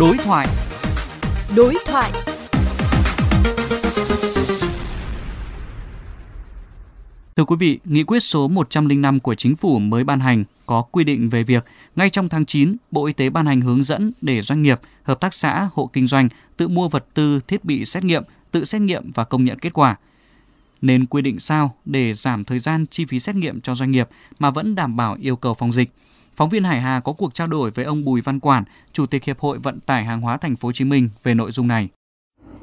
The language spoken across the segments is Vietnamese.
Đối thoại. Đối thoại. Thưa quý vị, nghị quyết số 105 của Chính phủ mới ban hành có quy định về việc ngay trong tháng 9, Bộ Y tế ban hành hướng dẫn để doanh nghiệp, hợp tác xã, hộ kinh doanh tự mua vật tư, thiết bị xét nghiệm, tự xét nghiệm và công nhận kết quả. Nên quy định sao để giảm thời gian chi phí xét nghiệm cho doanh nghiệp mà vẫn đảm bảo yêu cầu phòng dịch. Phóng viên Hải Hà có cuộc trao đổi với ông Bùi Văn Quản, Chủ tịch Hiệp hội Vận tải hàng hóa Thành phố Hồ Chí Minh về nội dung này.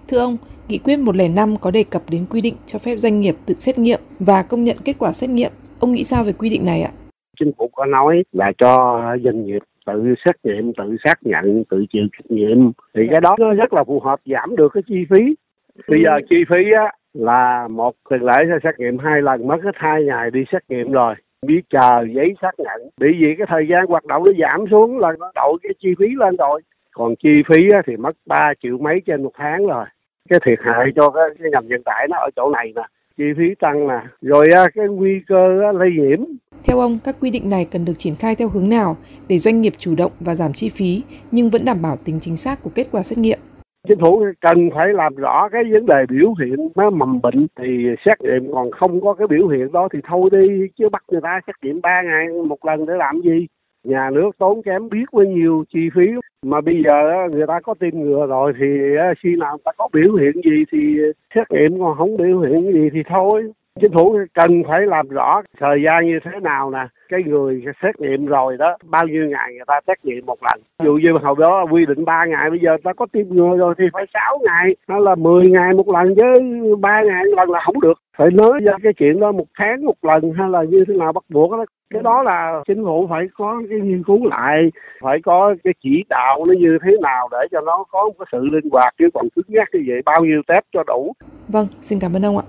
Thưa ông, Nghị quyết 105 có đề cập đến quy định cho phép doanh nghiệp tự xét nghiệm và công nhận kết quả xét nghiệm. Ông nghĩ sao về quy định này ạ? Chính phủ có nói là cho doanh nghiệp tự xét nghiệm, tự xác nhận, tự chịu trách nhiệm. Thì cái đó nó rất là phù hợp, giảm được cái chi phí. Bây giờ chi phí á, là một tuần lễ sẽ xét nghiệm hai lần, mất hết hai ngày đi xét nghiệm rồi biết chờ giấy xác nhận. Bởi vì cái thời gian hoạt động nó giảm xuống là nó đội cái chi phí lên rồi. Còn chi phí thì mất 3 triệu mấy trên một tháng rồi. Cái thiệt hại cho cái, cái ngành vận tải nó ở chỗ này nè chi phí tăng nè rồi cái nguy cơ lây nhiễm. Theo ông các quy định này cần được triển khai theo hướng nào để doanh nghiệp chủ động và giảm chi phí nhưng vẫn đảm bảo tính chính xác của kết quả xét nghiệm? Chính phủ cần phải làm rõ cái vấn đề biểu hiện nó mầm bệnh thì xét nghiệm, còn không có cái biểu hiện đó thì thôi đi, chứ bắt người ta xét nghiệm ba ngày, một lần để làm gì? Nhà nước tốn kém biết bao nhiêu chi phí. Mà bây giờ người ta có tiêm ngừa rồi thì khi nào người ta có biểu hiện gì thì xét nghiệm, còn không biểu hiện gì thì thôi chính phủ cần phải làm rõ thời gian như thế nào nè, cái người xét nghiệm rồi đó, bao nhiêu ngày người ta xét nghiệm một lần. Ví dụ như hồi đó quy định 3 ngày, bây giờ ta có tiêm ngừa rồi thì phải 6 ngày, nó là 10 ngày một lần chứ 3 ngày một lần là không được. Phải nói ra cái chuyện đó một tháng một lần hay là như thế nào bắt buộc đó. Cái đó là chính phủ phải có cái nghiên cứu lại, phải có cái chỉ đạo nó như thế nào để cho nó có một cái sự linh hoạt chứ còn cứng nhắc như vậy, bao nhiêu tép cho đủ. Vâng xin cảm ơn ông ạ.